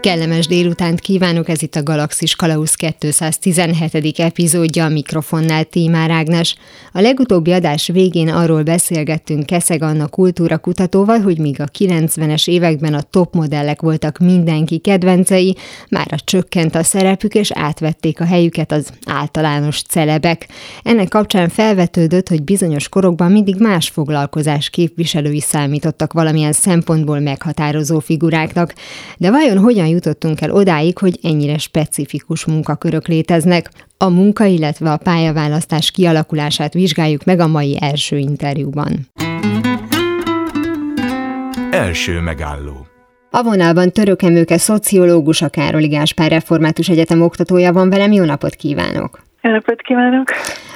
Kellemes délutánt kívánok, ez itt a Galaxis Kalausz 217. epizódja a mikrofonnál Tímár Ágnes. A legutóbbi adás végén arról beszélgettünk Keszeg Anna kultúrakutatóval, hogy míg a 90-es években a top modellek voltak mindenki kedvencei, már a csökkent a szerepük, és átvették a helyüket az általános celebek. Ennek kapcsán felvetődött, hogy bizonyos korokban mindig más foglalkozás képviselői számítottak valamilyen szempontból meghatározó figuráknak. De vajon hogyan jutottunk el odáig, hogy ennyire specifikus munkakörök léteznek. A munka, illetve a pályaválasztás kialakulását vizsgáljuk meg a mai első interjúban. Első megálló a vonalban Török Emőke szociológus, a Károli Gáspár Református Egyetem oktatója van velem. Jó napot kívánok! Jó napot kívánok!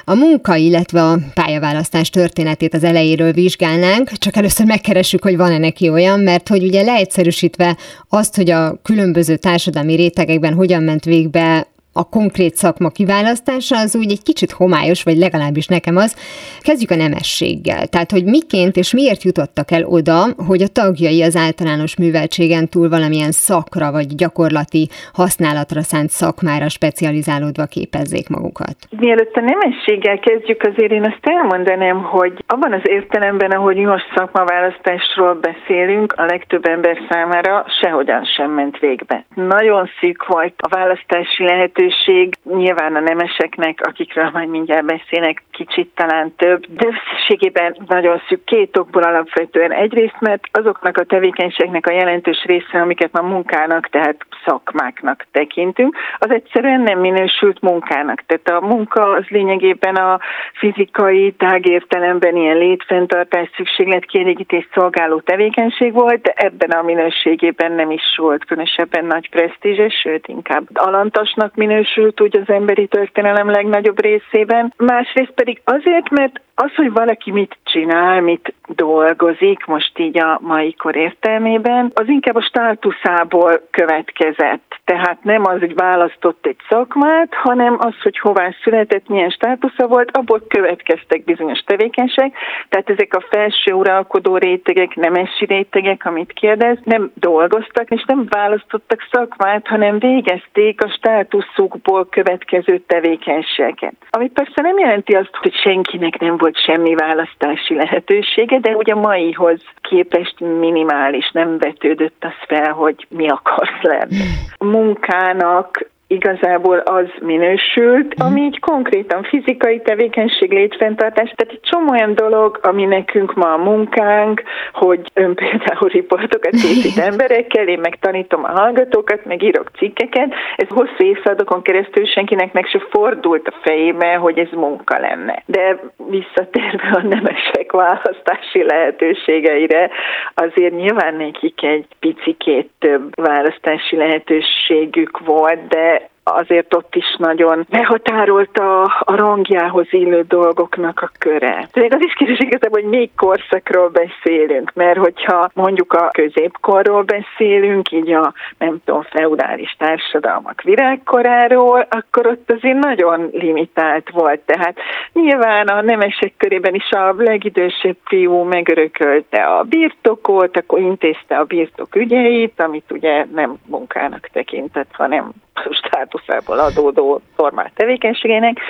A munka, illetve a pályaválasztás történetét az elejéről vizsgálnánk, csak először megkeressük, hogy van-e neki olyan, mert hogy ugye leegyszerűsítve azt, hogy a különböző társadalmi rétegekben hogyan ment végbe a konkrét szakma kiválasztása az úgy egy kicsit homályos, vagy legalábbis nekem az. Kezdjük a nemességgel. Tehát, hogy miként és miért jutottak el oda, hogy a tagjai az általános műveltségen túl valamilyen szakra vagy gyakorlati használatra szánt szakmára specializálódva képezzék magukat. Mielőtt a nemességgel kezdjük, azért én azt elmondanám, hogy abban az értelemben, ahogy most szakmaválasztásról beszélünk, a legtöbb ember számára sehogyan sem ment végbe. Nagyon szűk volt a választási lehetőség, lehetőség nyilván a nemeseknek, akikről majd mindjárt beszélek, kicsit talán több, de összességében nagyon szűk két okból alapvetően. Egyrészt, mert azoknak a tevékenységnek a jelentős része, amiket ma munkának, tehát szakmáknak tekintünk, az egyszerűen nem minősült munkának. Tehát a munka az lényegében a fizikai, tágértelemben ilyen létfenntartás, szükségletkielégítés szolgáló tevékenység volt, de ebben a minőségében nem is volt különösebben nagy presztízses, sőt inkább alantasnak minősült minősült úgy az emberi történelem legnagyobb részében. Másrészt pedig azért, mert az, hogy valaki mit csinál, mit dolgozik, most így a mai kor értelmében, az inkább a státuszából következett. Tehát nem az, hogy választott egy szakmát, hanem az, hogy hová született, milyen státusza volt, abból következtek bizonyos tevékenység. Tehát ezek a felső uralkodó rétegek, nemesi rétegek, amit kérdez, nem dolgoztak, és nem választottak szakmát, hanem végezték a státuszukból következő tevékenységet. Ami persze nem jelenti azt, hogy senkinek nem volt semmi választási lehetősége, de ugye maihoz képest minimális, nem vetődött az fel, hogy mi akarsz lenni. Munkának igazából az minősült, mhm. ami így konkrétan fizikai tevékenység, létfenntartás, tehát egy csomó olyan dolog, ami nekünk ma a munkánk, hogy ön például riportokat készít emberekkel, én meg tanítom a hallgatókat, meg írok cikkeket, ez hosszú évszázadokon keresztül senkinek meg se fordult a fejébe, hogy ez munka lenne. De visszatérve a nemesek választási lehetőségeire, azért nyilván nekik egy picikét több választási lehetőségük volt, de azért ott is nagyon behatárolta a rangjához illő dolgoknak a köre. Még az is kérdés igazából, hogy még korszakról beszélünk, mert hogyha mondjuk a középkorról beszélünk, így a nem tudom, feudális társadalmak virágkoráról, akkor ott azért nagyon limitált volt. Tehát nyilván a nemesek körében is a legidősebb fiú megörökölte a birtokot, akkor intézte a birtok ügyeit, amit ugye nem munkának tekintett, hanem státuszából adódó normál tevékenységének.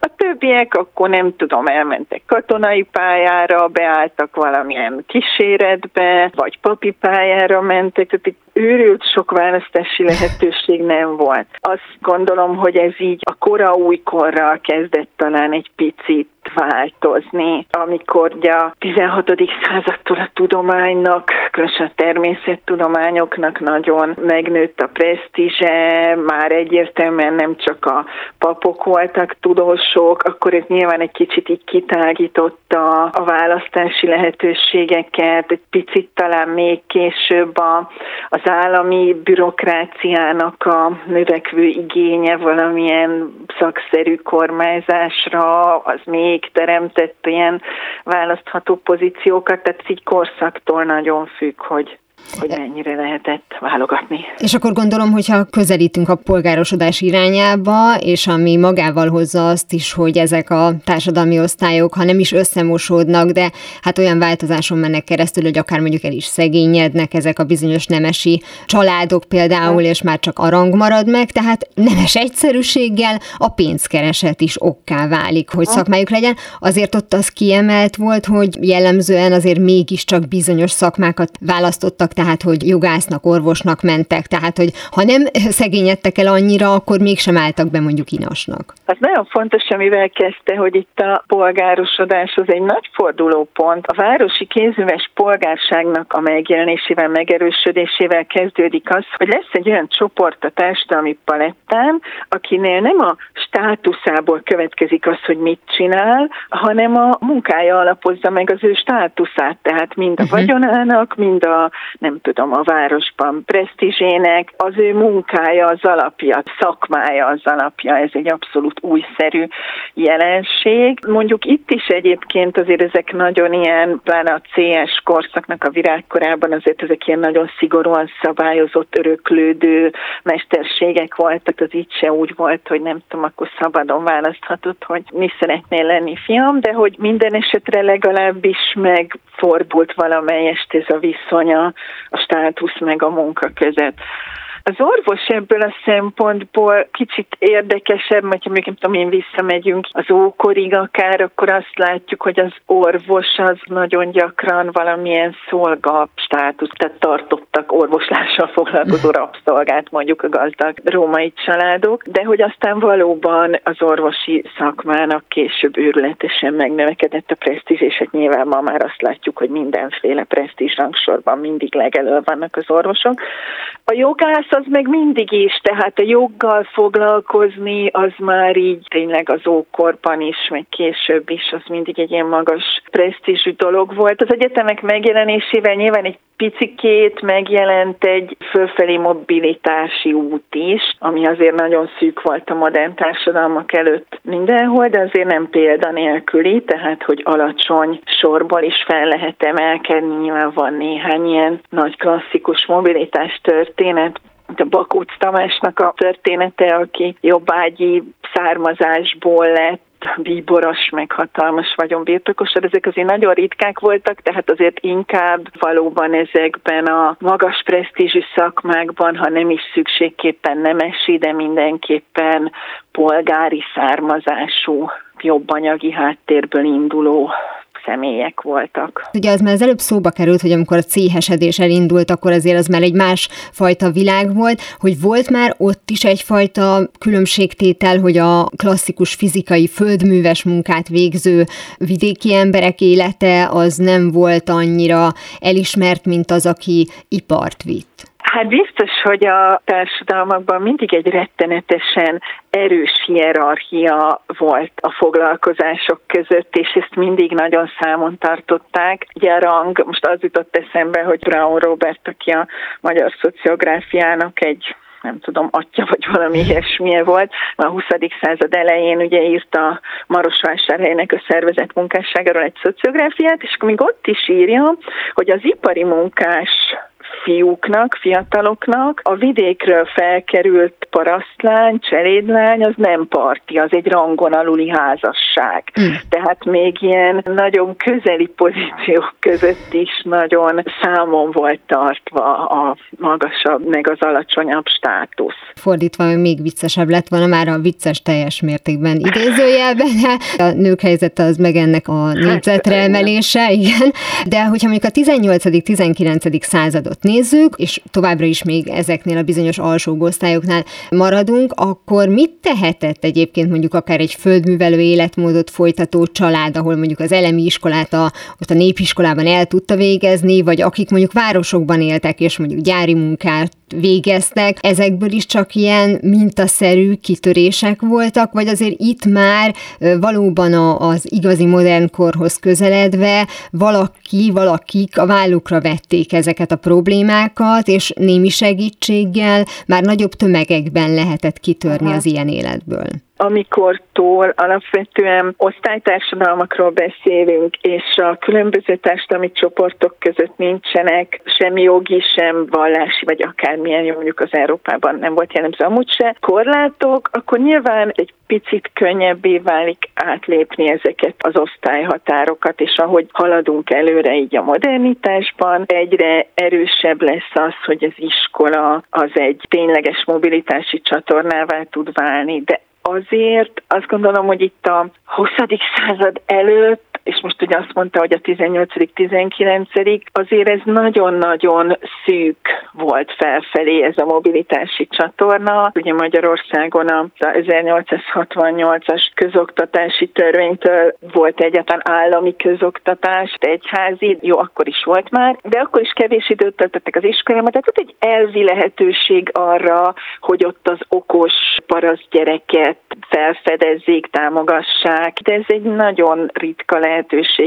A többiek akkor nem tudom, elmentek katonai pályára, beálltak valamilyen kíséretbe, vagy papi pályára mentek, tehát egy őrült sok választási lehetőség nem volt. Azt gondolom, hogy ez így a kora újkorral kezdett talán egy picit változni, amikor ugye a 16. századtól a tudománynak, különösen a természettudományoknak nagyon megnőtt a presztízse, már egyértelműen nem csak a papok voltak tudósok, akkor ez nyilván egy kicsit így kitágította a választási lehetőségeket, egy picit talán még később a, az állami bürokráciának a növekvő igénye valamilyen szakszerű kormányzásra, az még még teremtett ilyen választható pozíciókat, tehát így korszaktól nagyon függ, hogy hogy mennyire lehetett válogatni. És akkor gondolom, hogyha közelítünk a polgárosodás irányába, és ami magával hozza azt is, hogy ezek a társadalmi osztályok, ha nem is összemosódnak, de hát olyan változáson mennek keresztül, hogy akár mondjuk el is szegényednek ezek a bizonyos nemesi családok például, és már csak arang marad meg, tehát nemes egyszerűséggel a pénzkereset is okká válik, hogy szakmájuk legyen. Azért ott az kiemelt volt, hogy jellemzően azért mégiscsak bizonyos szakmákat választottak, tehát hogy jogásznak, orvosnak mentek, tehát hogy ha nem szegényedtek el annyira, akkor mégsem álltak be mondjuk inasnak. Az nagyon fontos, amivel kezdte, hogy itt a polgárosodás az egy nagy fordulópont. A városi kézműves polgárságnak a megjelenésével, megerősödésével kezdődik az, hogy lesz egy olyan csoport a társadalmi palettán, akinél nem a státuszából következik az, hogy mit csinál, hanem a munkája alapozza meg az ő státuszát, tehát mind a uh-huh. vagyonának, mind a, nem tudom, a városban presztízsének, az ő munkája az alapja, szakmája az alapja, ez egy abszolút újszerű jelenség. Mondjuk itt is egyébként azért ezek nagyon ilyen, pláne a CS korszaknak a virágkorában azért ezek ilyen nagyon szigorúan szabályozott, öröklődő mesterségek voltak, az itt se úgy volt, hogy nem tudom, akkor szabadon választhatod, hogy mi szeretnél lenni fiam, de hogy minden esetre legalábbis megfordult valamelyest ez a viszonya a státusz meg a munka között. Az orvos ebből a szempontból kicsit érdekesebb, hogyha még nem tudom én visszamegyünk az ókorig akár, akkor azt látjuk, hogy az orvos az nagyon gyakran valamilyen szolga státusz, tehát tartottak orvoslással foglalkozó rabszolgát mondjuk a gazdag római családok, de hogy aztán valóban az orvosi szakmának később őrületesen megnövekedett a presztízs, és hát nyilván ma már azt látjuk, hogy mindenféle presztízs rangsorban mindig legelő vannak az orvosok. A jogász az meg mindig is, tehát a joggal foglalkozni az már így tényleg az ókorban is, meg később is, az mindig egy ilyen magas presztízsű dolog volt. Az egyetemek megjelenésével nyilván egy picikét megjelent egy fölfelé mobilitási út is, ami azért nagyon szűk volt a modern társadalmak előtt mindenhol, de azért nem példanélküli, tehát hogy alacsony sorból is fel lehet emelkedni, nyilván van néhány ilyen nagy klasszikus mobilitás történet, a Bakóc Tamásnak a története, aki jobbágyi származásból lett bíboros, meg hatalmas vagyonbirtokos, ezek azért nagyon ritkák voltak, tehát azért inkább valóban ezekben a magas presztízsű szakmákban, ha nem is szükségképpen nemesi, de mindenképpen polgári származású jobb anyagi háttérből induló személyek voltak. Ugye az már az előbb szóba került, hogy amikor a céhesedés elindult, akkor azért az már egy más fajta világ volt, hogy volt már ott is egyfajta különbségtétel, hogy a klasszikus fizikai földműves munkát végző vidéki emberek élete az nem volt annyira elismert, mint az, aki ipart vitt. Hát biztos, hogy a társadalmakban mindig egy rettenetesen erős hierarchia volt a foglalkozások között, és ezt mindig nagyon számon tartották. Ugye a rang, most az jutott eszembe, hogy Brown Robert, aki a magyar szociográfiának egy nem tudom, atya vagy valami ilyesmilyen volt. A 20. század elején ugye írta Marosvásárhelynek a szervezet munkásságáról egy szociográfiát, és még ott is írja, hogy az ipari munkás fiúknak, fiataloknak a vidékről felkerült parasztlány, cselédlány, az nem parti, az egy rangon aluli házasság. Mm. Tehát még ilyen nagyon közeli pozíciók között is nagyon számon volt tartva a magasabb, meg az alacsonyabb státusz. Fordítva még viccesebb lett volna már a vicces teljes mértékben idézőjelben, a nők helyzete az meg ennek a hát, négyzetre emelése, igen. De hogyha mondjuk a 18.-19. századot nézzük, és továbbra is még ezeknél a bizonyos alsó osztályoknál maradunk, akkor mit tehetett egyébként mondjuk akár egy földművelő életmódot folytató család, ahol mondjuk az elemi iskolát a, ott a népiskolában el tudta végezni, vagy akik mondjuk városokban éltek, és mondjuk gyári munkát végeztek, ezekből is csak ilyen mintaszerű kitörések voltak, vagy azért itt már valóban az igazi modern korhoz közeledve valaki, valakik a vállukra vették ezeket a problémákat, és némi segítséggel már nagyobb tömegekben lehetett kitörni Aha. az ilyen életből. Amikortól alapvetően osztálytársadalmakról beszélünk, és a különböző társadalmi csoportok között nincsenek sem jogi, sem vallási, vagy akármilyen, mondjuk az Európában nem volt jellemző amúgy se, korlátok, akkor nyilván egy picit könnyebbé válik átlépni ezeket az osztályhatárokat, és ahogy haladunk előre így a modernitásban, egyre erősebb lesz az, hogy az iskola az egy tényleges mobilitási csatornává tud válni, de azért azt gondolom, hogy itt a 20. század előtt és most ugye azt mondta, hogy a 18.-19. azért ez nagyon-nagyon szűk volt felfelé ez a mobilitási csatorna. Ugye Magyarországon a 1868-as közoktatási törvénytől volt egyáltalán állami közoktatás, egyházi, jó, akkor is volt már, de akkor is kevés időt töltöttek az iskolában, tehát ott egy elvi lehetőség arra, hogy ott az okos paraszt gyereket felfedezzék, támogassák, de ez egy nagyon ritka lehetőség,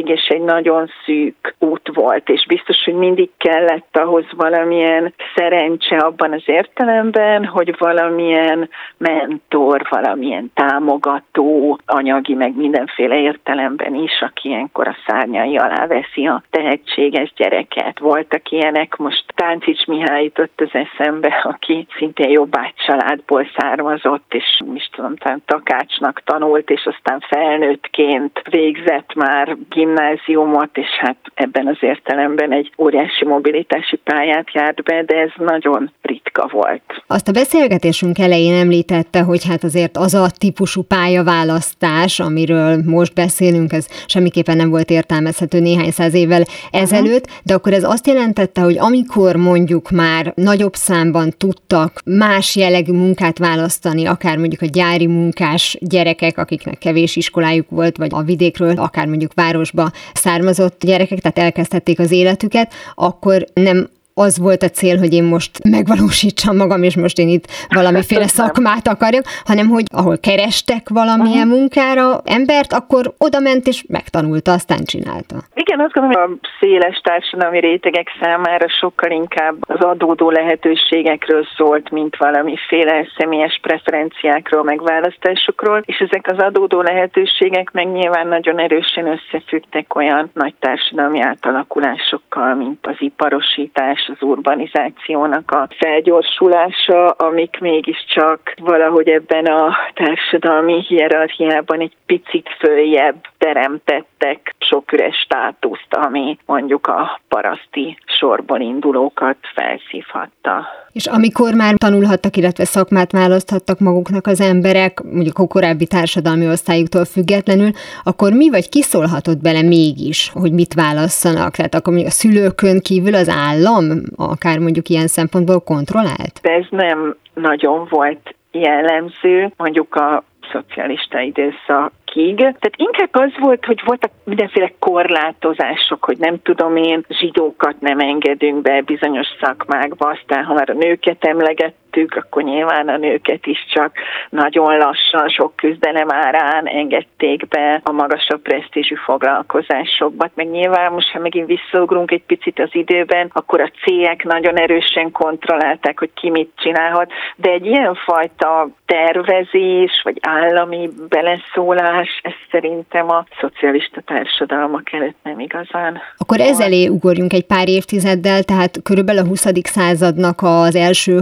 és egy nagyon szűk út volt, és biztos, hogy mindig kellett ahhoz valamilyen szerencse abban az értelemben, hogy valamilyen mentor, valamilyen támogató, anyagi, meg mindenféle értelemben is, aki ilyenkor a szárnyai alá veszi a tehetséges gyereket. Voltak ilyenek, most Táncics Mihály jutott az eszembe, aki szintén jobbágy családból származott, és is tudom, talán takácsnak tanult, és aztán felnőttként végzett már gimnáziumot, és hát ebben az értelemben egy óriási mobilitási pályát járt be, de ez nagyon ritka volt. Azt a beszélgetésünk elején említette, hogy hát azért az a típusú pályaválasztás, amiről most beszélünk, ez semmiképpen nem volt értelmezhető néhány száz évvel ezelőtt, de akkor ez azt jelentette, hogy amikor mondjuk már nagyobb számban tudtak más jellegű munkát választani, akár mondjuk a gyári munkás gyerekek, akiknek kevés iskolájuk volt, vagy a vidékről, akár mondjuk városba származott gyerekek, tehát elkezdhették az életüket, akkor nem az volt a cél, hogy én most megvalósítsam magam, és most én itt valamiféle szakmát akarjak, hanem hogy ahol kerestek valamilyen uh-huh. munkára embert, akkor oda ment és megtanulta, aztán csinálta. Igen, azt gondolom, hogy a széles társadalmi rétegek számára sokkal inkább az adódó lehetőségekről szólt, mint valamiféle személyes preferenciákról, megválasztásokról, és ezek az adódó lehetőségek meg nyilván nagyon erősen összefüggtek olyan nagy társadalmi átalakulásokkal, mint az iparosítás, az urbanizációnak a felgyorsulása, amik mégiscsak valahogy ebben a társadalmi hierarchiában egy picit följebb teremtettek sok üres státuszt, ami mondjuk a paraszti sorból indulókat felszívhatta. És amikor már tanulhattak, illetve szakmát választhattak maguknak az emberek, mondjuk a korábbi társadalmi osztályuktól függetlenül, akkor mi vagy kiszólhatott bele mégis, hogy mit válasszanak? Tehát akkor a szülőkön kívül az állam akár mondjuk ilyen szempontból kontrollált? Ez nem nagyon volt jellemző, mondjuk a szocialista időszak évekig. Tehát inkább az volt, hogy voltak mindenféle korlátozások, hogy nem tudom én, zsidókat nem engedünk be bizonyos szakmákba, aztán ha már a nőket emlegettük, akkor nyilván a nőket is csak nagyon lassan, sok küzdelem árán engedték be a magasabb presztízsű foglalkozásokba. Meg nyilván most, ha megint visszaugrunk egy picit az időben, akkor a cégek nagyon erősen kontrollálták, hogy ki mit csinálhat, de egy ilyenfajta tervezés, vagy állami beleszólás, ez szerintem a szocialista társadalmak előtt nem igazán. Akkor ez elé ugorjunk egy pár évtizeddel, tehát körülbelül a 20. századnak az első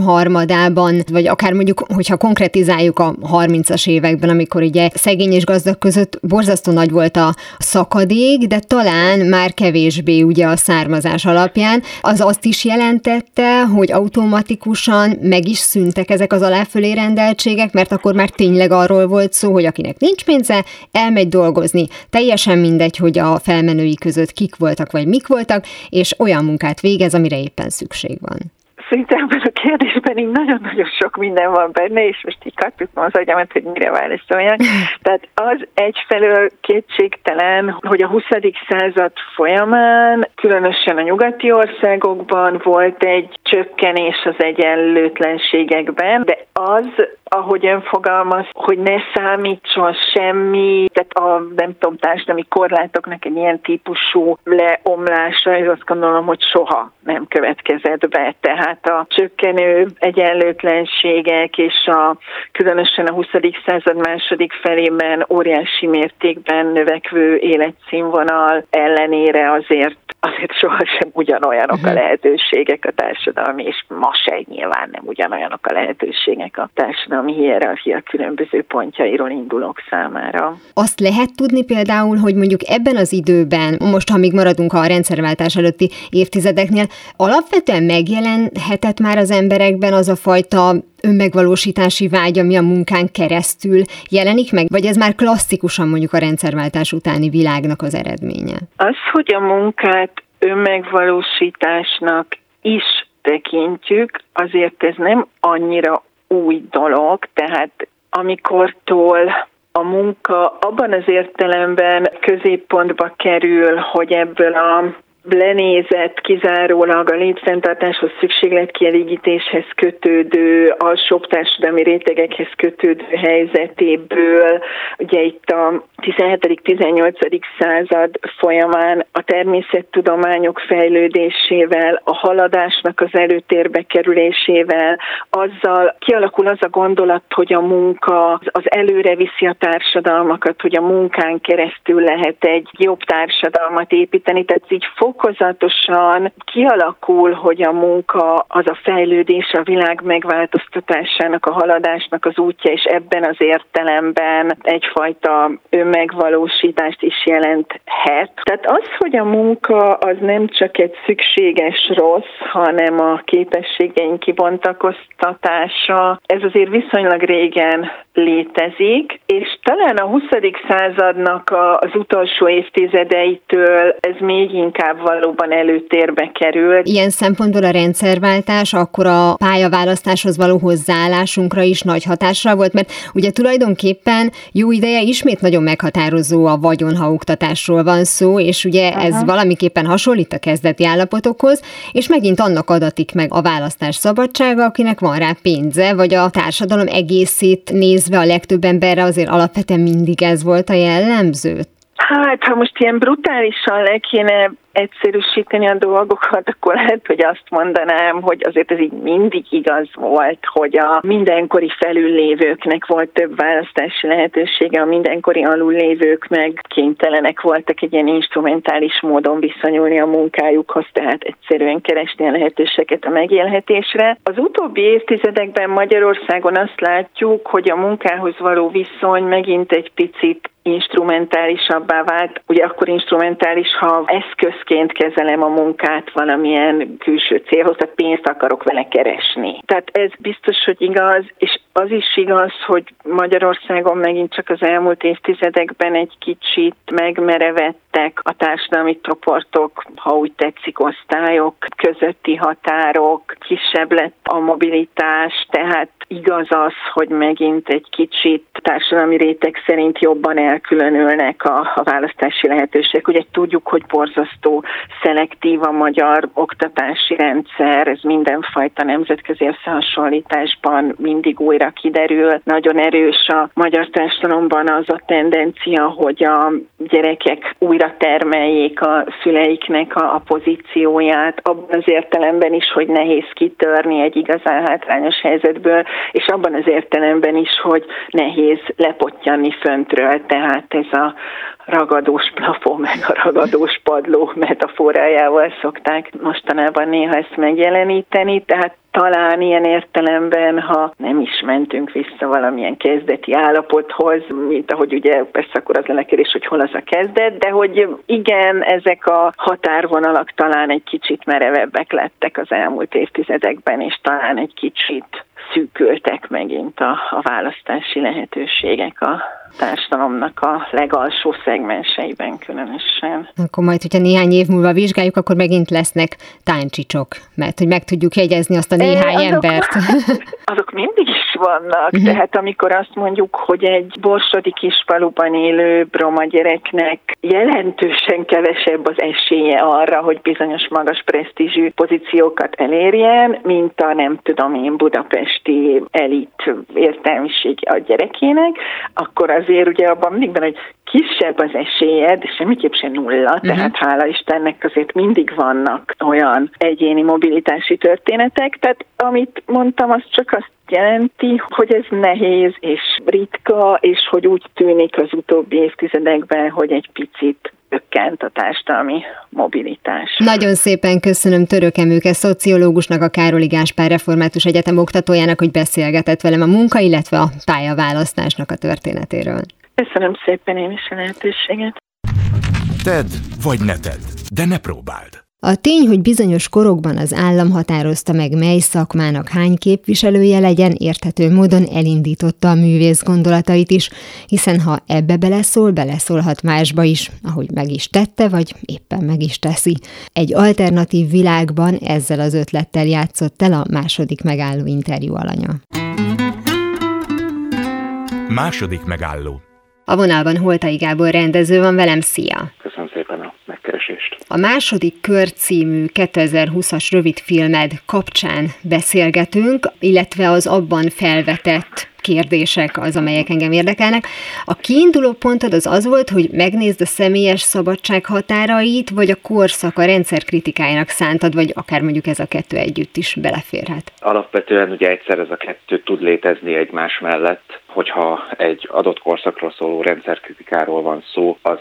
harmadában, vagy akár mondjuk, hogyha konkretizáljuk a 30-as években, amikor ugye szegény és gazdag között borzasztó nagy volt a szakadék, de talán már kevésbé ugye a származás alapján. Az azt is jelentette, hogy automatikusan meg is szűntek ezek az aláfölé rendeltségek, mert akkor már tényleg arról volt szó, hogy akinek nincs pénze, elmegy dolgozni, teljesen mindegy, hogy a felmenői között kik voltak vagy mik voltak, és olyan munkát végez, amire éppen szükség van. Szerintem a kérdésben így nagyon-nagyon sok minden van benne, és most így kapjuk az agyamat, hogy mire válaszoljak. Tehát az egyfelől kétségtelen, hogy a 20. század folyamán, különösen a nyugati országokban volt egy csökkenés az egyenlőtlenségekben, de az ahogy ön fogalmaz, hogy ne számítson semmi, tehát a nem tudom, társadalmi korlátoknak egy ilyen típusú leomlása, ez azt gondolom, hogy soha nem következett be. Tehát a csökkenő egyenlőtlenségek és a különösen a 20. század második felében óriási mértékben növekvő életszínvonal ellenére azért azért sohasem ugyanolyanok a mhm. lehetőségek a társadalmi, és ma se nyilván nem ugyanolyanok a lehetőségek a társadalmi hierarchia különböző pontjairól indulók számára. Azt lehet tudni például, hogy mondjuk ebben az időben, most ha még maradunk a rendszerváltás előtti évtizedeknél, alapvetően megjelenhetett már az emberekben az a fajta önmegvalósítási vágy, ami a munkán keresztül jelenik meg, vagy ez már klasszikusan mondjuk a rendszerváltás utáni világnak az eredménye? Az, hogy a munkát önmegvalósításnak is tekintjük, azért ez nem annyira új dolog, tehát amikortól a munka abban az értelemben középpontba kerül, hogy ebből a lenézett kizárólag a létfenntartáshoz szükségletkielégítéshez kötődő, alsóbb társadalmi rétegekhez kötődő helyzetéből, ugye itt a 17.-18. század folyamán a természettudományok fejlődésével, a haladásnak az előtérbe kerülésével, azzal kialakul az a gondolat, hogy a munka az előre viszi a társadalmakat, hogy a munkán keresztül lehet egy jobb társadalmat építeni, tehát így fokozatosan kialakul, hogy a munka az a fejlődés, a világ megváltoztatásának, a haladásnak az útja, és ebben az értelemben egyfajta önmegvalósítást is jelenthet. Tehát az, hogy a munka az nem csak egy szükséges rossz, hanem a képességeink kibontakoztatása, ez azért viszonylag régen létezik, és talán a 20. századnak az utolsó évtizedeitől ez még inkább valóban előtérbe kerül. Ilyen szempontból a rendszerváltás akkor a pályaválasztáshoz való hozzáállásunkra is nagy hatásra volt, mert ugye tulajdonképpen jó ideje ismét nagyon meghatározó a vagyon, ha oktatásról van szó, és ugye Aha. ez valamiképpen hasonlít a kezdeti állapotokhoz, és megint annak adatik meg a választás szabadsága, akinek van rá pénze, vagy a társadalom egészét nézve a legtöbb emberre azért alapvetően mindig ez volt a jellemző. Hát, ha most ilyen brutálisan le kéne egyszerűsíteni a dolgokat, akkor lehet, hogy azt mondanám, hogy azért ez így mindig igaz volt, hogy a mindenkori felüllévőknek volt több választási lehetősége, a mindenkori alullévők meg kénytelenek voltak egy ilyen instrumentális módon viszonyulni a munkájukhoz, tehát egyszerűen keresni a lehetőséget a megélhetésre. Az utóbbi évtizedekben Magyarországon azt látjuk, hogy a munkához való viszony megint egy picit instrumentálisabbá vált. Ugye akkor instrumentális, ha eszközként kezelem a munkát valamilyen külső célhoz, tehát pénzt akarok vele keresni. Tehát ez biztos, hogy igaz, és az is igaz, hogy Magyarországon megint csak az elmúlt évtizedekben egy kicsit megmerevettek a társadalmi csoportok, ha úgy tetszik, osztályok közötti határok, kisebb lett a mobilitás, tehát igaz az, hogy megint egy kicsit társadalmi réteg szerint jobban elkülönülnek a, a választási lehetőségek. Ugye tudjuk, hogy borzasztó szelektív a magyar oktatási rendszer, ez mindenfajta nemzetközi összehasonlításban mindig újra kiderül. Nagyon erős a magyar társadalomban az a tendencia, hogy a gyerekek újra termeljék a szüleiknek a, a pozícióját, abban az értelemben is, hogy nehéz kitörni egy igazán hátrányos helyzetből, és abban az értelemben is, hogy nehéz lepottyanni föntről, tehát ez a ragadós plafon, meg a ragadós padló metaforájával szokták mostanában néha ezt megjeleníteni, tehát talán ilyen értelemben, ha nem is mentünk vissza valamilyen kezdeti állapothoz, mint ahogy ugye persze akkor az lenne kérdés, hogy hol az a kezdet, de hogy igen, ezek a határvonalak talán egy kicsit merevebbek lettek az elmúlt évtizedekben, és talán egy kicsit szűkültek megint a, a választási lehetőségek a társadalomnak a legalsó szegmenseiben különösen. Akkor majd, hogyha néhány év múlva vizsgáljuk, akkor megint lesznek táncsicok, mert hogy meg tudjuk jegyezni azt a néhány azok, embert. Azok mindig is vannak, uh-huh. tehát amikor azt mondjuk, hogy egy borsodi kisfaluban élő broma gyereknek jelentősen kevesebb az esélye arra, hogy bizonyos magas presztízsű pozíciókat elérjen, mint a nem tudom én Budapest budapesti elit értelmiség a gyerekének, akkor azért ugye abban mindig van, hogy kisebb az esélye, de semmiképp sem nulla, uh-huh. tehát hála Istennek azért mindig vannak olyan egyéni mobilitási történetek, tehát amit mondtam, az csak azt jelenti, hogy ez nehéz és ritka, és hogy úgy tűnik az utóbbi évtizedekben, hogy egy picit csökkent a társadalmi mobilitás. Nagyon szépen köszönöm Török Emőke, szociológusnak, a Károli Gáspár Református Egyetem oktatójának, hogy beszélgetett velem a munka, illetve a pályaválasztásnak a történetéről. Köszönöm szépen én is a lehetőséget. Tedd vagy ne tedd, de ne próbáld. A tény, hogy bizonyos korokban az állam határozta meg, mely szakmának hány képviselője legyen, érthető módon elindította a művész gondolatait is, hiszen ha ebbe beleszól, beleszólhat másba is, ahogy meg is tette, vagy éppen meg is teszi. Egy alternatív világban ezzel az ötlettel játszott el a második megálló interjú alanya. Második megálló a vonalban Holtai Gábor rendező van velem, szia! Megkeresést. A második kör című 2020-as rövidfilmed kapcsán beszélgetünk, illetve az abban felvetett kérdések az, amelyek engem érdekelnek. A kiinduló pontod az az volt, hogy megnézd a személyes szabadság határait, vagy a korszak a rendszer kritikájának szántad, vagy akár mondjuk ez a kettő együtt is beleférhet? Alapvetően ugye egyszer ez a kettő tud létezni egymás mellett, hogyha egy adott korszakról szóló rendszerkritikáról van szó, az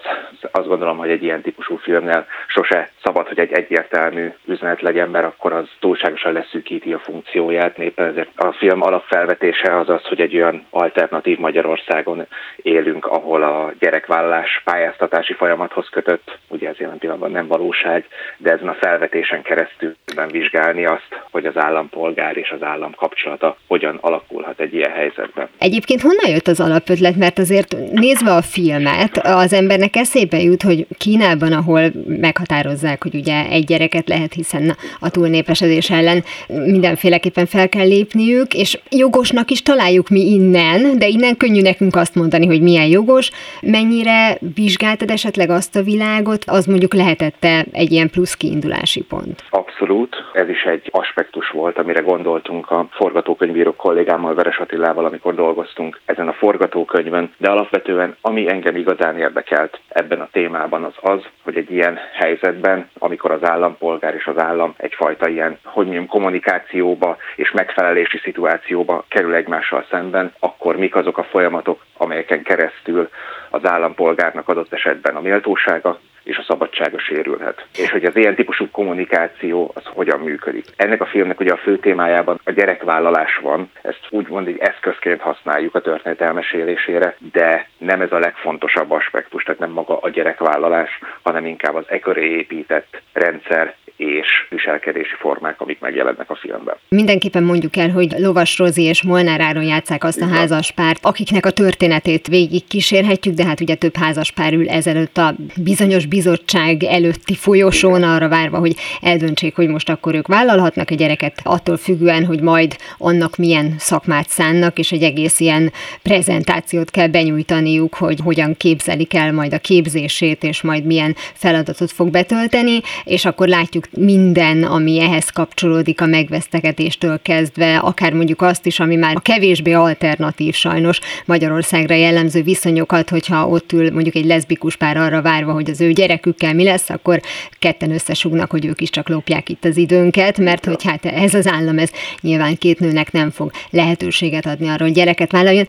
azt gondolom, hogy egy ilyen típusú filmnél sose szabad, hogy egy egyértelmű üzenet legyen, mert akkor az túlságosan leszűkíti a funkcióját. Éppen ezért a film alapfelvetése az az, hogy egy olyan alternatív Magyarországon élünk, ahol a gyerekvállalás pályáztatási folyamathoz kötött, ugye ez jelen pillanatban nem valóság, de ezen a felvetésen keresztül vizsgálni azt, hogy az állampolgár és az állam kapcsolata hogyan alakulhat egy ilyen helyzetben. Egyébként honnan jött az alapötlet? Mert azért nézve a filmet, az embernek eszébe jut, hogy Kínában, ahol meghatározzák, hogy ugye egy gyereket lehet, hiszen a túlnépesedés ellen mindenféleképpen fel kell lépniük, és jogosnak is találjuk mi innen, de innen könnyű nekünk azt mondani, hogy milyen jogos. Mennyire vizsgáltad esetleg azt a világot, az mondjuk lehetette egy ilyen plusz kiindulási pont? Abszolút. Ez is egy aspektus volt, amire gondoltunk a forgatókönyvíró kollégámmal, Veres Attilával, amikor dolgoztunk ezen a forgatókönyvön, de alapvetően ami engem igazán érdekelt ebben a témában az az, hogy egy ilyen helyzetben, amikor az állampolgár és az állam egyfajta ilyen, hogy mondjam, kommunikációba és megfelelési szituációba kerül egymással szemben, akkor mik azok a folyamatok, amelyeken keresztül az állampolgárnak adott esetben a méltósága és a szabadsága sérülhet. És hogy az ilyen típusú kommunikáció az hogyan működik. Ennek a filmnek ugye a fő témájában a gyerekvállalás van, ezt úgymond egy eszközként használjuk a történet elmesélésére, de nem ez a legfontosabb aspektus, tehát nem maga a gyerekvállalás, hanem inkább az e köré épített rendszer és viselkedési formák, amik megjelennek a filmben. Mindenképpen mondjuk el, hogy Lovas Rozi és Molnár Áron játszák azt a házaspárt, akiknek a történetét végig kísérhetjük, de hát ugye több házaspár ül ezelőtt a bizonyos bizottság előtti folyosón arra várva, hogy eldöntsék, hogy most akkor ők vállalhatnak a gyereket, attól függően, hogy majd annak milyen szakmát szánnak, és egy egész ilyen prezentációt kell benyújtaniuk, hogy hogyan képzelik el majd a képzését, és majd milyen feladatot fog betölteni, és akkor látjuk minden, ami ehhez kapcsolódik a megvesztegetéstől kezdve, akár mondjuk azt is, ami már a kevésbé alternatív sajnos Magyarországra jellemző viszonyokat, hogyha ott ül mondjuk egy leszbikus pár arra várva, hogy az ő gyerekükkel mi lesz, akkor ketten összesugnak, hogy ők is csak lopják itt az időnket, mert hogy hát ez az állam, ez nyilván két nőnek nem fog lehetőséget adni arra, hogy gyereket vállaljon.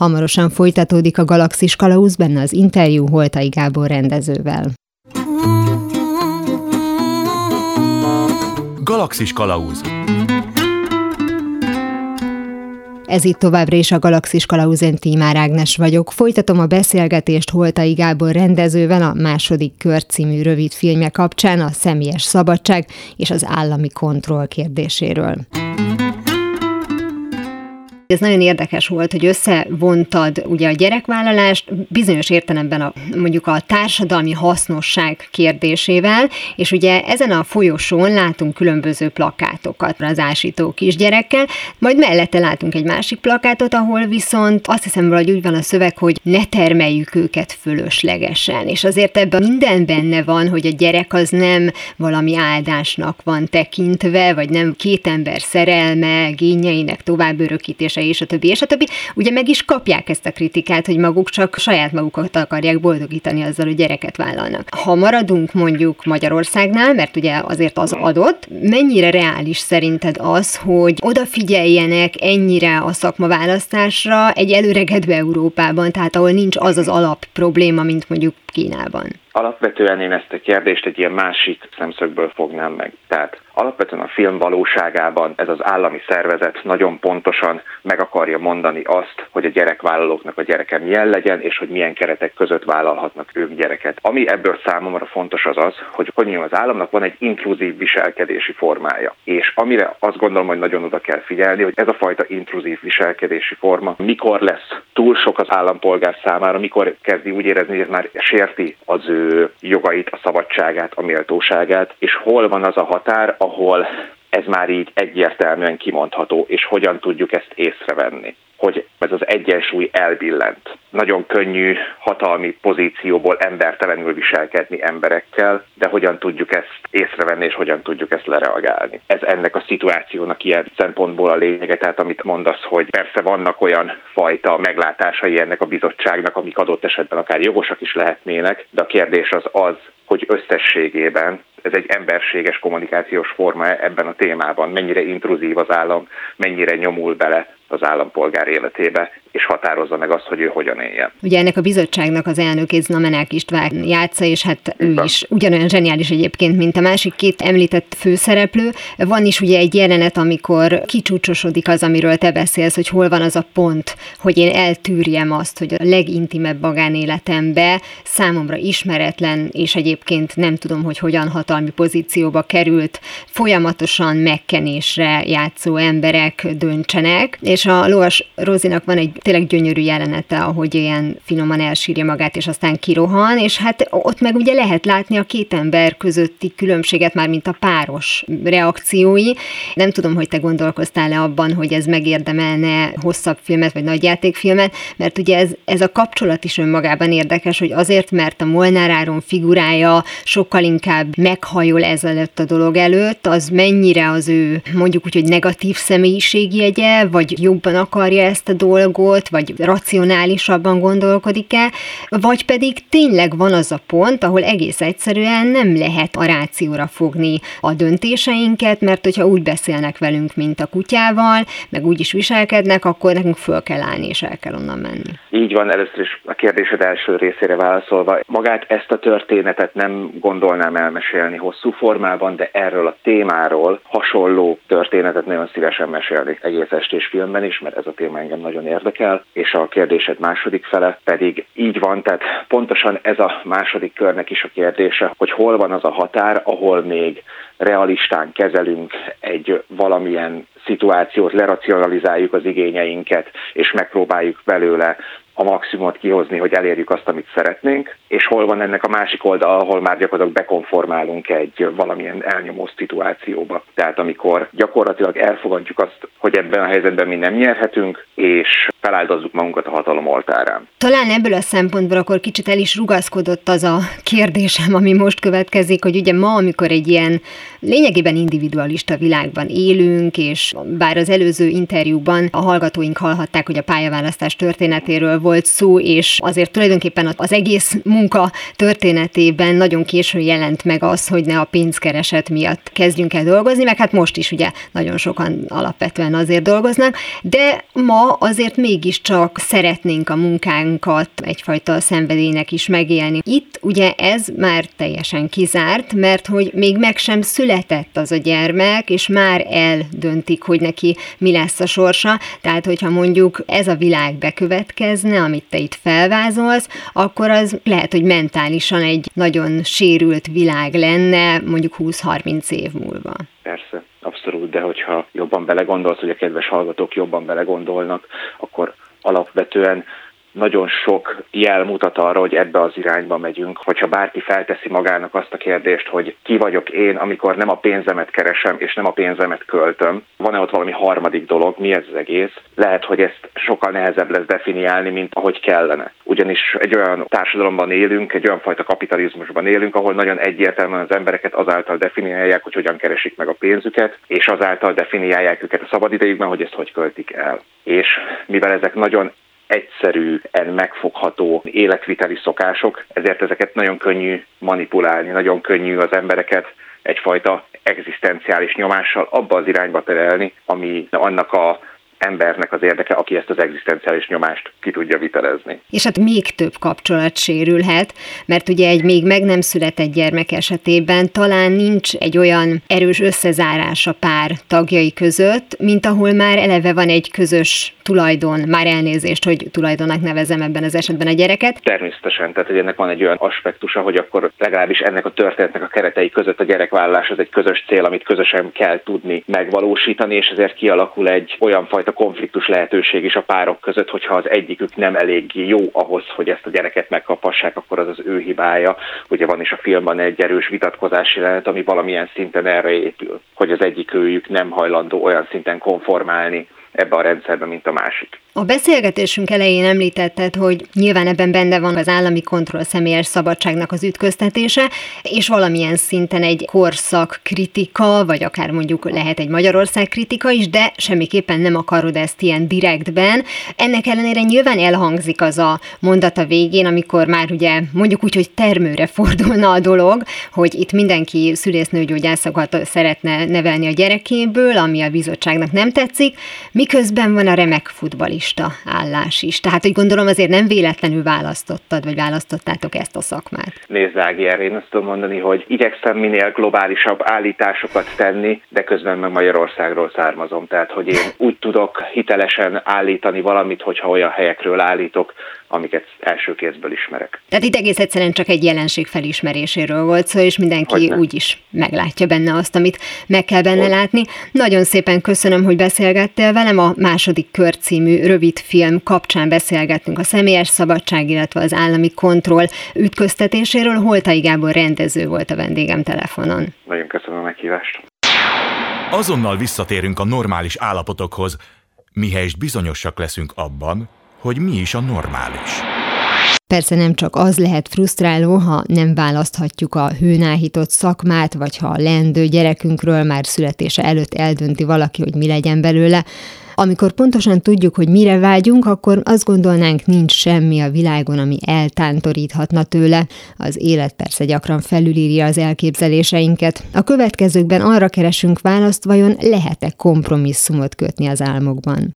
Hamarosan folytatódik a Galaxis Kalauz, benne az interjú Holtai Gábor rendezővel. Galaxis Kalauz Ez itt továbbra is a Galaxis Kalauzen Tímár Ágnes vagyok. Folytatom a beszélgetést Holtai Gábor rendezővel a második kör című rövid filmje kapcsán a személyes szabadság és az állami kontroll kérdéséről. Ez nagyon érdekes volt, hogy összevontad ugye a gyerekvállalást bizonyos értelemben a, mondjuk a társadalmi hasznosság kérdésével, és ugye ezen a folyosón látunk különböző plakátokat az ásító kisgyerekkel, majd mellette látunk egy másik plakátot, ahol viszont azt hiszem valahogy úgy van a szöveg, hogy ne termeljük őket fölöslegesen, és azért ebben minden benne van, hogy a gyerek az nem valami áldásnak van tekintve, vagy nem két ember szerelme, gényeinek tovább örökítése, és a többi, és a többi. Ugye meg is kapják ezt a kritikát, hogy maguk csak saját magukat akarják boldogítani azzal, hogy gyereket vállalnak. Ha maradunk mondjuk Magyarországnál, mert ugye azért az adott, mennyire reális szerinted az, hogy odafigyeljenek ennyire a szakmaválasztásra egy előregedő Európában, tehát ahol nincs az az alap probléma, mint mondjuk Kínában? Alapvetően én ezt a kérdést egy ilyen másik szemszögből fognám meg. Tehát alapvetően a film valóságában ez az állami szervezet nagyon pontosan meg akarja mondani azt, hogy a gyerekvállalóknak a gyereke milyen legyen, és hogy milyen keretek között vállalhatnak ők gyereket. Ami ebből számomra fontos az az, hogy hogy mondjam, az államnak van egy inkluzív viselkedési formája. És amire azt gondolom, hogy nagyon oda kell figyelni, hogy ez a fajta inkluzív viselkedési forma mikor lesz túl sok az állampolgár számára, mikor kezdi úgy érezni, hogy ez már sérti az ő jogait, a szabadságát, a méltóságát, és hol van az a határ, ahol ez már így egyértelműen kimondható, és hogyan tudjuk ezt észrevenni hogy ez az egyensúly elbillent. Nagyon könnyű hatalmi pozícióból embertelenül viselkedni emberekkel, de hogyan tudjuk ezt észrevenni, és hogyan tudjuk ezt lereagálni. Ez ennek a szituációnak ilyen szempontból a lényege, tehát amit mondasz, hogy persze vannak olyan fajta meglátásai ennek a bizottságnak, amik adott esetben akár jogosak is lehetnének, de a kérdés az az, hogy összességében ez egy emberséges kommunikációs forma ebben a témában, mennyire intruzív az állam, mennyire nyomul bele az állampolgár életébe, és határozza meg azt, hogy ő hogyan éljen. Ugye ennek a bizottságnak az elnökét Znamenák István játsza, és hát ő is ugyanolyan zseniális egyébként, mint a másik két említett főszereplő. Van is ugye egy jelenet, amikor kicsúcsosodik az, amiről te beszélsz, hogy hol van az a pont, hogy én eltűrjem azt, hogy a legintimebb magánéletembe számomra ismeretlen, és egyébként nem tudom, hogy hogyan hatalmi pozícióba került, folyamatosan megkenésre játszó emberek döntsenek, és a Loas Rozinak van egy tényleg gyönyörű jelenete, ahogy ilyen finoman elsírja magát, és aztán kirohan, és hát ott meg ugye lehet látni a két ember közötti különbséget, már mint a páros reakciói. Nem tudom, hogy te gondolkoztál-e abban, hogy ez megérdemelne hosszabb filmet, vagy nagyjátékfilmet, mert ugye ez, ez a kapcsolat is önmagában érdekes, hogy azért, mert a Molnár Áron figurája sokkal inkább meghajol ezelőtt a dolog előtt, az mennyire az ő mondjuk úgy, hogy negatív személyiségjegye, vagy jobban akarja ezt a dolgot, volt, vagy racionálisabban gondolkodik-e, vagy pedig tényleg van az a pont, ahol egész egyszerűen nem lehet a rációra fogni a döntéseinket, mert hogyha úgy beszélnek velünk, mint a kutyával, meg úgy is viselkednek, akkor nekünk föl kell állni, és el kell onnan menni. Így van, először is a kérdésed első részére válaszolva. Magát ezt a történetet nem gondolnám elmesélni hosszú formában, de erről a témáról hasonló történetet nagyon szívesen mesélni egész estés filmben is, mert ez a téma engem nagyon érdekel érdekel, és a kérdésed második fele pedig így van, tehát pontosan ez a második körnek is a kérdése, hogy hol van az a határ, ahol még realistán kezelünk egy valamilyen szituációt, leracionalizáljuk az igényeinket, és megpróbáljuk belőle a maximumot kihozni, hogy elérjük azt, amit szeretnénk, és hol van ennek a másik oldal, ahol már gyakorlatilag bekonformálunk egy valamilyen elnyomó szituációba. Tehát amikor gyakorlatilag elfogadjuk azt, hogy ebben a helyzetben mi nem nyerhetünk, és feláldozzuk magunkat a hatalom oltárán. Talán ebből a szempontból akkor kicsit el is rugaszkodott az a kérdésem, ami most következik, hogy ugye ma, amikor egy ilyen lényegében individualista világban élünk, és bár az előző interjúban a hallgatóink hallhatták, hogy a pályaválasztás történetéről volt szó, és azért tulajdonképpen az egész munka történetében nagyon későn jelent meg az, hogy ne a pénzkereset miatt kezdjünk el dolgozni, meg hát most is ugye nagyon sokan alapvetően azért dolgoznak, de ma azért mégiscsak szeretnénk a munkánkat egyfajta szenvedélynek is megélni. Itt ugye ez már teljesen kizárt, mert hogy még meg sem született az a gyermek, és már eldöntik, hogy neki mi lesz a sorsa. Tehát, hogyha mondjuk ez a világ bekövetkezne, amit te itt felvázolsz, akkor az lehet, hogy mentálisan egy nagyon sérült világ lenne, mondjuk 20-30 év múlva. Persze abszolút, de hogyha jobban belegondolsz, hogy a kedves hallgatók jobban belegondolnak, akkor alapvetően nagyon sok jel mutat arra, hogy ebbe az irányba megyünk. Hogyha bárki felteszi magának azt a kérdést, hogy ki vagyok én, amikor nem a pénzemet keresem, és nem a pénzemet költöm, van-e ott valami harmadik dolog, mi ez az egész? Lehet, hogy ezt sokkal nehezebb lesz definiálni, mint ahogy kellene. Ugyanis egy olyan társadalomban élünk, egy olyan fajta kapitalizmusban élünk, ahol nagyon egyértelműen az embereket azáltal definiálják, hogy hogyan keresik meg a pénzüket, és azáltal definiálják őket a szabadidejükben, hogy ezt hogy költik el. És mivel ezek nagyon egyszerűen megfogható életviteli szokások, ezért ezeket nagyon könnyű manipulálni, nagyon könnyű az embereket egyfajta egzisztenciális nyomással abba az irányba terelni, ami annak a embernek az érdeke, aki ezt az egzisztenciális nyomást ki tudja vitelezni. És hát még több kapcsolat sérülhet, mert ugye egy még meg nem született gyermek esetében talán nincs egy olyan erős összezárás a pár tagjai között, mint ahol már eleve van egy közös tulajdon, már elnézést, hogy tulajdonnak nevezem ebben az esetben a gyereket. Természetesen, tehát hogy ennek van egy olyan aspektusa, hogy akkor legalábbis ennek a történetnek a keretei között a gyerekvállalás az egy közös cél, amit közösen kell tudni megvalósítani, és ezért kialakul egy olyan fajta konfliktus lehetőség is a párok között, hogyha az egyikük nem elég jó ahhoz, hogy ezt a gyereket megkapassák, akkor az az ő hibája. Ugye van is a filmben egy erős vitatkozási lehet, ami valamilyen szinten erre épül, hogy az egyik őjük nem hajlandó olyan szinten konformálni ebbe a rendszerbe, mint a másik. A beszélgetésünk elején említetted, hogy nyilván ebben benne van az állami kontroll személyes szabadságnak az ütköztetése, és valamilyen szinten egy korszak kritika, vagy akár mondjuk lehet egy Magyarország kritika is, de semmiképpen nem akarod ezt ilyen direktben. Ennek ellenére nyilván elhangzik az a mondat a végén, amikor már ugye mondjuk úgy, hogy termőre fordulna a dolog, hogy itt mindenki szülésznőgyógyászokat szeretne nevelni a gyerekéből, ami a bizottságnak nem tetszik, miközben van a remek futbalista állás is. Tehát, hogy gondolom azért nem véletlenül választottad, vagy választottátok ezt a szakmát. Nézd, Ági, erre én azt tudom mondani, hogy igyekszem minél globálisabb állításokat tenni, de közben meg Magyarországról származom. Tehát, hogy én úgy tudok hitelesen állítani valamit, hogyha olyan helyekről állítok, amiket első kézből ismerek. Tehát itt egész egyszerűen csak egy jelenség felismeréséről volt szó, és mindenki Hogyne. úgy is meglátja benne azt, amit meg kell benne Hogy. látni. Nagyon szépen köszönöm, hogy beszélgettél velem. A második kör című rövid film kapcsán beszélgettünk a személyes szabadság, illetve az állami kontroll ütköztetéséről. Holtai Gábor rendező volt a vendégem telefonon. Nagyon köszönöm a meghívást. Azonnal visszatérünk a normális állapotokhoz, mihelyest bizonyosak leszünk abban, hogy mi is a normális. Persze nem csak az lehet frusztráló, ha nem választhatjuk a hőnáhított szakmát, vagy ha a lendő gyerekünkről már születése előtt eldönti valaki, hogy mi legyen belőle. Amikor pontosan tudjuk, hogy mire vágyunk, akkor azt gondolnánk, nincs semmi a világon, ami eltántoríthatna tőle. Az élet persze gyakran felülírja az elképzeléseinket. A következőkben arra keresünk választ, vajon lehet-e kompromisszumot kötni az álmokban.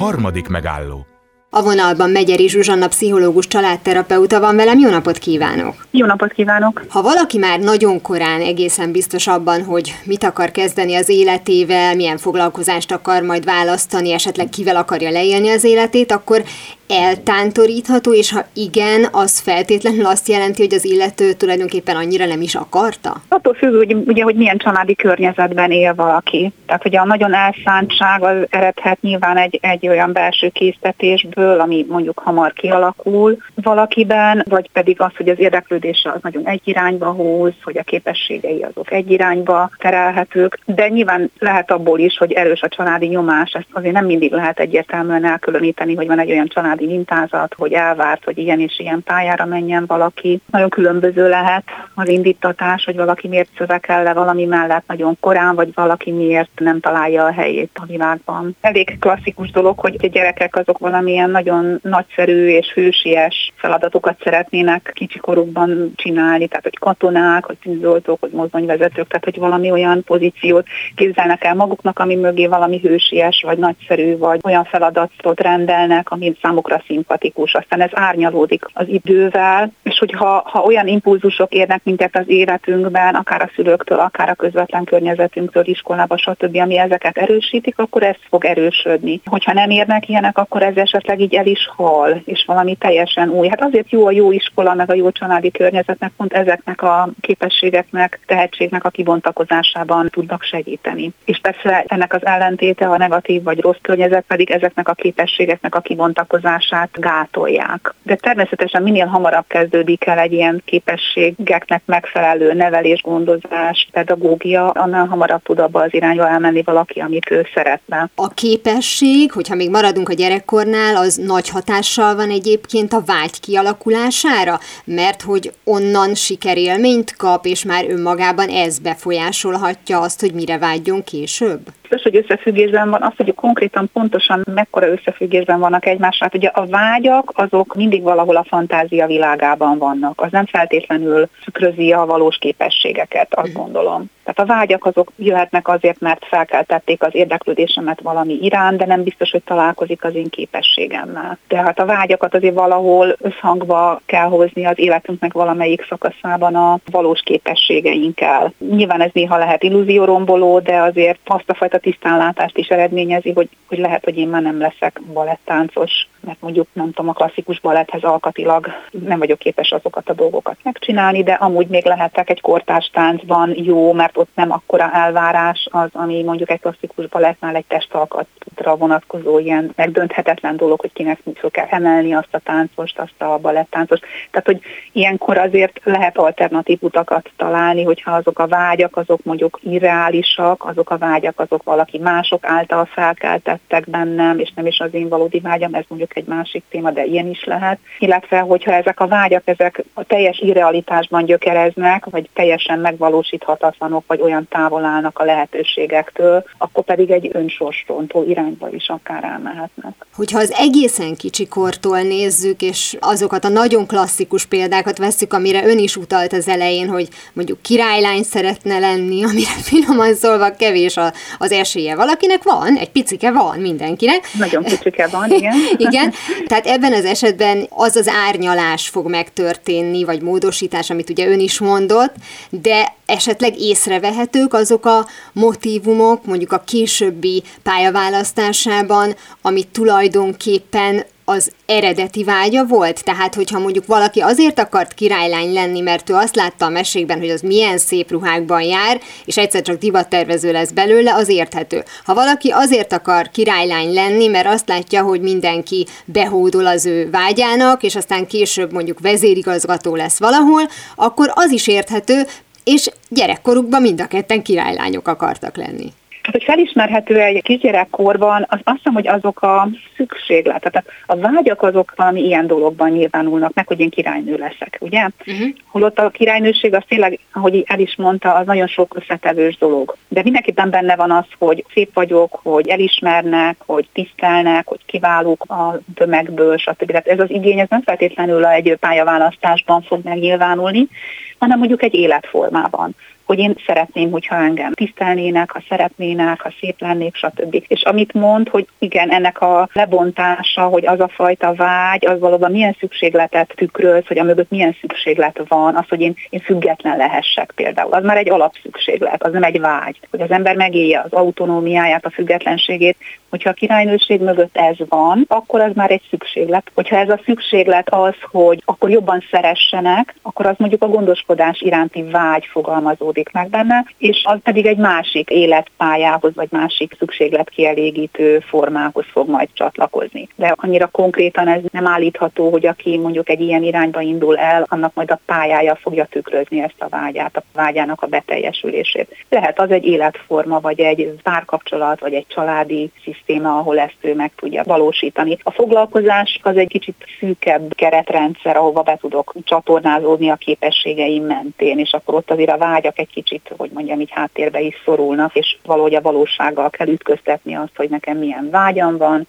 Harmadik megálló. A vonalban Megyeri Zsuzsanna pszichológus családterapeuta van velem, jó napot kívánok! Jó napot kívánok! Ha valaki már nagyon korán egészen biztos abban, hogy mit akar kezdeni az életével, milyen foglalkozást akar majd választani, esetleg kivel akarja leélni az életét, akkor eltántorítható, és ha igen, az feltétlenül azt jelenti, hogy az illető tulajdonképpen annyira nem is akarta? Attól függ, hogy, ugye, hogy milyen családi környezetben él valaki. Tehát, hogy a nagyon elszántság az eredhet nyilván egy, egy olyan belső késztetésből, ami mondjuk hamar kialakul valakiben, vagy pedig az, hogy az érdeklődése az nagyon egy irányba húz, hogy a képességei azok egy irányba terelhetők, de nyilván lehet abból is, hogy erős a családi nyomás, ezt azért nem mindig lehet egyértelműen elkülöníteni, hogy van egy olyan családi családi mintázat, hogy elvárt, hogy ilyen és ilyen pályára menjen valaki. Nagyon különböző lehet az indítatás, hogy valaki miért szövekel le valami mellett nagyon korán, vagy valaki miért nem találja a helyét a világban. Elég klasszikus dolog, hogy a gyerekek azok valamilyen nagyon nagyszerű és hősies feladatokat szeretnének kicsikorukban csinálni, tehát hogy katonák, hogy tűzoltók, hogy mozdonyvezetők, tehát hogy valami olyan pozíciót képzelnek el maguknak, ami mögé valami hősies, vagy nagyszerű, vagy olyan feladatot rendelnek, ami számukra számukra szimpatikus. Aztán ez árnyalódik az idővel, és hogyha ha olyan impulzusok érnek minket az életünkben, akár a szülőktől, akár a közvetlen környezetünktől, iskolába, stb., ami ezeket erősítik, akkor ez fog erősödni. Hogyha nem érnek ilyenek, akkor ez esetleg így el is hal, és valami teljesen új. Hát azért jó a jó iskola, meg a jó családi környezetnek, pont ezeknek a képességeknek, tehetségnek a kibontakozásában tudnak segíteni. És persze ennek az ellentéte, a negatív vagy rossz környezet pedig ezeknek a képességeknek a kibontakozását gátolják. De természetesen minél hamarabb kezdődik el egy ilyen képességeknek megfelelő nevelés, gondozás, pedagógia, annál hamarabb tud abba az irányba elmenni valaki, amit ő szeretne. A képesség, hogyha még maradunk a gyerekkornál, az nagy hatással van egyébként a vágy kialakulására, mert hogy onnan sikerélményt kap, és már önmagában ez befolyásolhatja azt, hogy mire vágyjon később? Biztos, hogy összefüggésben van, az, hogy konkrétan pontosan mekkora összefüggésben vannak egymással. Hát ugye a vágyak azok mindig valahol a fantázia világában vannak. Az nem feltétlenül tükrözi a valós képességeket, azt gondolom. Tehát a vágyak azok jöhetnek azért, mert felkeltették az érdeklődésemet valami irán, de nem biztos, hogy találkozik az én képességemmel. Tehát a vágyakat azért valahol összhangba kell hozni az életünknek valamelyik szakaszában a valós képességeinkkel. Nyilván ez néha lehet illúzióromboló, de azért azt a fajta tisztánlátást is eredményezi, hogy, hogy lehet, hogy én már nem leszek balettáncos, mert mondjuk nem tudom, a klasszikus baletthez alkatilag nem vagyok képes azokat a dolgokat megcsinálni, de amúgy még lehetek egy kortárs táncban jó, mert ott nem akkora elvárás az, ami mondjuk egy klasszikus balettnál egy testalkatra vonatkozó ilyen megdönthetetlen dolog, hogy kinek föl kell emelni azt a táncost, azt a balettáncost. Tehát, hogy ilyenkor azért lehet alternatív utakat találni, hogyha azok a vágyak, azok mondjuk irreálisak, azok a vágyak, azok valaki mások által felkeltettek bennem, és nem is az én valódi vágyam, ez mondjuk egy másik téma, de ilyen is lehet. Illetve, hogyha ezek a vágyak, ezek a teljes irrealitásban gyökereznek, vagy teljesen megvalósíthatatlanok, vagy olyan távol állnak a lehetőségektől, akkor pedig egy önsorsrontó irányba is akár elmehetnek. Hogyha az egészen kicsikortól nézzük, és azokat a nagyon klasszikus példákat veszük, amire ön is utalt az elején, hogy mondjuk királylány szeretne lenni, amire finoman szólva kevés az esélye. Valakinek van, egy picike van mindenkinek. Nagyon picike van, igen. igen, tehát ebben az esetben az az árnyalás fog megtörténni, vagy módosítás, amit ugye ön is mondott, de esetleg észrevehetők azok a motivumok, mondjuk a későbbi pályaválasztásában, amit tulajdonképpen az eredeti vágya volt? Tehát, hogyha mondjuk valaki azért akart királylány lenni, mert ő azt látta a mesékben, hogy az milyen szép ruhákban jár, és egyszer csak divattervező lesz belőle, az érthető. Ha valaki azért akar királylány lenni, mert azt látja, hogy mindenki behódol az ő vágyának, és aztán később mondjuk vezérigazgató lesz valahol, akkor az is érthető, és gyerekkorukban mind a ketten királylányok akartak lenni. Hogy felismerhető egy kisgyerekkorban, az azt hiszem, hogy azok a szükséglet, tehát a vágyak azok valami ilyen dologban nyilvánulnak meg, hogy én királynő leszek, ugye? Uh-huh. Holott a királynőség az tényleg, ahogy el is mondta, az nagyon sok összetevős dolog. De mindenképpen benne van az, hogy szép vagyok, hogy elismernek, hogy tisztelnek, hogy kiválók a tömegből, stb. Tehát ez az igény, ez nem feltétlenül egy pályaválasztásban fog megnyilvánulni, hanem mondjuk egy életformában hogy én szeretném, hogyha engem tisztelnének, ha szeretnének, ha szép lennék, stb. És amit mond, hogy igen, ennek a lebontása, hogy az a fajta vágy, az valóban milyen szükségletet tükröz, hogy a mögött milyen szükséglet van, az, hogy én, én független lehessek például. Az már egy alapszükséglet, az nem egy vágy. Hogy az ember megélje az autonómiáját, a függetlenségét, hogyha a királynőség mögött ez van, akkor az már egy szükséglet. Hogyha ez a szükséglet az, hogy akkor jobban szeressenek, akkor az mondjuk a gondoskodás iránti vágy fogalmazódik fogalmazódik meg benne, és az pedig egy másik életpályához, vagy másik szükséglet kielégítő formához fog majd csatlakozni. De annyira konkrétan ez nem állítható, hogy aki mondjuk egy ilyen irányba indul el, annak majd a pályája fogja tükrözni ezt a vágyát, a vágyának a beteljesülését. Lehet az egy életforma, vagy egy párkapcsolat, vagy egy családi szisztéma, ahol ezt ő meg tudja valósítani. A foglalkozás az egy kicsit szűkebb keretrendszer, ahova be tudok csatornázódni a képességeim mentén, és akkor ott azért a vágyak egy kicsit, hogy mondjam, így háttérbe is szorulnak, és valahogy a valósággal kell ütköztetni azt, hogy nekem milyen vágyam van,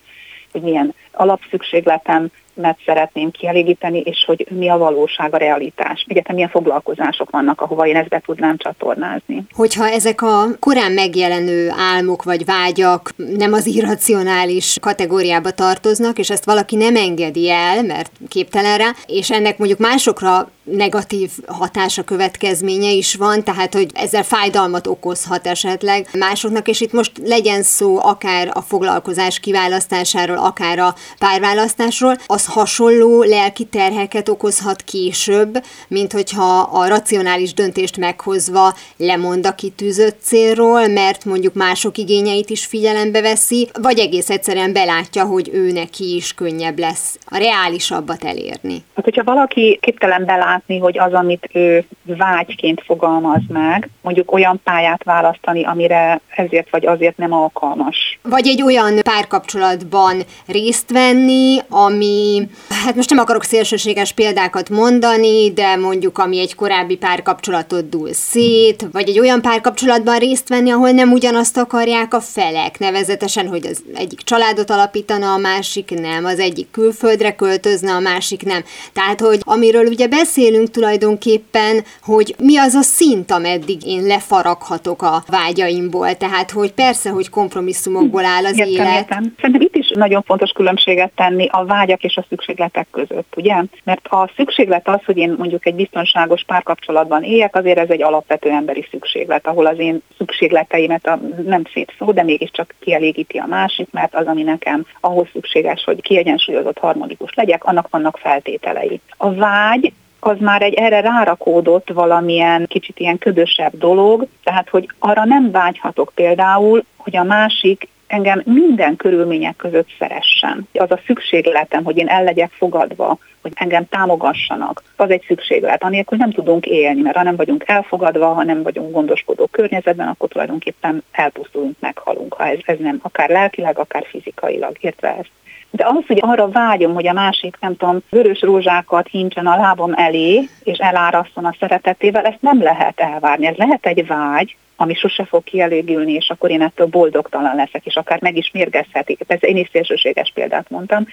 hogy milyen alapszükségletem mert szeretném kielégíteni, és hogy mi a valóság, a realitás. Egyetem milyen foglalkozások vannak, ahova én ezt be tudnám csatornázni. Hogyha ezek a korán megjelenő álmok vagy vágyak nem az irracionális kategóriába tartoznak, és ezt valaki nem engedi el, mert képtelen rá, és ennek mondjuk másokra negatív hatása, következménye is van, tehát hogy ezzel fájdalmat okozhat esetleg másoknak, és itt most legyen szó akár a foglalkozás kiválasztásáról, akár a párválasztásról, az hasonló lelki terheket okozhat később, mint hogyha a racionális döntést meghozva lemond a kitűzött célról, mert mondjuk mások igényeit is figyelembe veszi, vagy egész egyszerűen belátja, hogy ő neki is könnyebb lesz a reálisabbat elérni. Hát, hogyha valaki képtelen belátni, hogy az, amit ő vágyként fogalmaz meg, mondjuk olyan pályát választani, amire ezért vagy azért nem alkalmas. Vagy egy olyan párkapcsolatban részt venni, ami, hát most nem akarok szélsőséges példákat mondani, de mondjuk ami egy korábbi párkapcsolatot dúl szét, vagy egy olyan párkapcsolatban részt venni, ahol nem ugyanazt akarják a felek, nevezetesen, hogy az egyik családot alapítana, a másik nem, az egyik külföldre költözne, a másik nem. Tehát, hogy amiről ugye beszélünk tulajdonképpen, hogy mi az a szint, ameddig én lefaraghatok a vágyaimból. Tehát, hogy persze, hogy kompromisszumokból áll az értem, élet. Értem. Szerintem itt is nagyon fontos különbséget tenni a vágyak és a szükségletek között, ugye? Mert a szükséglet az, hogy én mondjuk egy biztonságos párkapcsolatban éljek, azért ez egy alapvető emberi szükséglet, ahol az én szükségleteimet a, nem szép szó, de mégiscsak kielégíti a másik, mert az, ami nekem ahhoz szükséges, hogy kiegyensúlyozott harmonikus legyek, annak vannak feltételei. A vágy az már egy erre rárakódott valamilyen kicsit ilyen ködösebb dolog, tehát hogy arra nem vágyhatok például, hogy a másik engem minden körülmények között szeressen. Az a szükségletem, hogy én el legyek fogadva, hogy engem támogassanak, az egy szükséglet, anélkül nem tudunk élni, mert ha nem vagyunk elfogadva, ha nem vagyunk gondoskodó környezetben, akkor tulajdonképpen elpusztulunk, meghalunk, ha ez, ez nem, akár lelkileg, akár fizikailag, értve ezt. De az, hogy arra vágyom, hogy a másik, nem tudom, vörös rózsákat hincsen a lábam elé, és eláraszton a szeretetével, ezt nem lehet elvárni. Ez lehet egy vágy, ami sose fog kielégülni, és akkor én ettől boldogtalan leszek, és akár meg is mérgezheti. Ez én is szélsőséges példát mondtam,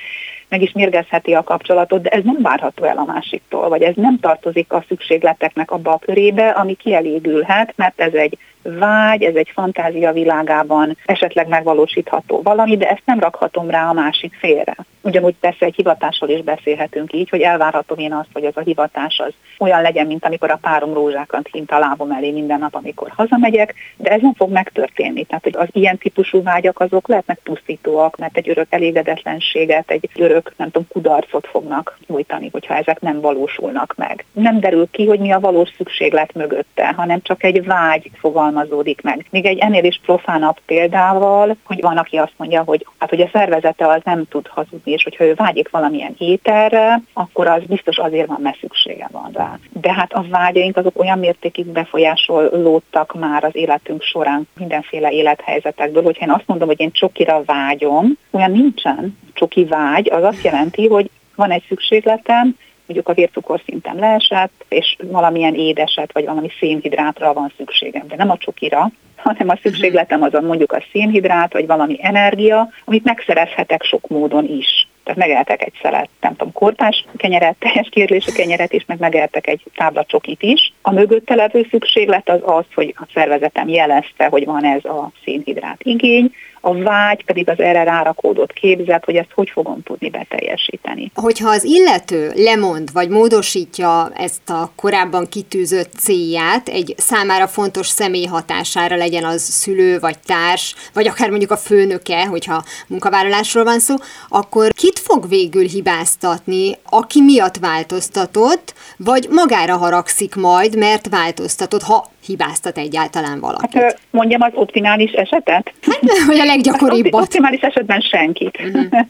meg is mérgezheti a kapcsolatot, de ez nem várható el a másiktól, vagy ez nem tartozik a szükségleteknek abba a körébe, ami kielégülhet, mert ez egy vágy, ez egy fantázia világában esetleg megvalósítható valami, de ezt nem rakhatom rá a másik félre. Ugyanúgy persze egy hivatásról is beszélhetünk így, hogy elvárhatom én azt, hogy az a hivatás az olyan legyen, mint amikor a párom rózsákat hint a lábom elé minden nap, amikor hazamegyek, de ez nem fog megtörténni. Tehát, hogy az ilyen típusú vágyak azok lehetnek pusztítóak, mert egy örök elégedetlenséget, egy örök, nem tudom, kudarcot fognak nyújtani, hogyha ezek nem valósulnak meg. Nem derül ki, hogy mi a valós szükséglet mögötte, hanem csak egy vágy fogalmazódik meg. Még egy ennél is profánabb példával, hogy van, aki azt mondja, hogy hát, hogy a szervezete az nem tud hazudni, és hogyha ő vágyik valamilyen ételre, akkor az biztos azért van, mert szüksége van rá. De hát a vágyaink azok olyan mértékig befolyásolódtak már az életünk során mindenféle élethelyzetekből, hogyha én azt mondom, hogy én csokira vágyom, olyan nincsen. Csoki vágy az azt jelenti, hogy van egy szükségletem, mondjuk a vércukorszintem leesett, és valamilyen édeset, vagy valami szénhidrátra van szükségem, de nem a csokira, hanem a szükségletem az a mondjuk a szénhidrát, vagy valami energia, amit megszerezhetek sok módon is. Tehát megeltek egy szelet, nem tudom, korpás kenyeret, teljes kérlésű kenyeret, és meg megeltek egy tábla csokit is. A mögötte levő szükséglet az az, hogy a szervezetem jelezte, hogy van ez a szénhidrát igény, a vágy pedig az erre rárakódott képzet, hogy ezt hogy fogom tudni beteljesíteni. Hogyha az illető lemond vagy módosítja ezt a korábban kitűzött célját, egy számára fontos személy hatására legyen az szülő vagy társ, vagy akár mondjuk a főnöke, hogyha munkavállalásról van szó, akkor kit fog végül hibáztatni, aki miatt változtatott, vagy magára haragszik majd, mert változtatott, ha hibáztat egyáltalán valakit? Hát mondjam az optimális esetet? Hát, hogy a leggyakoribbat. Az optimális esetben senkit. Uh-huh.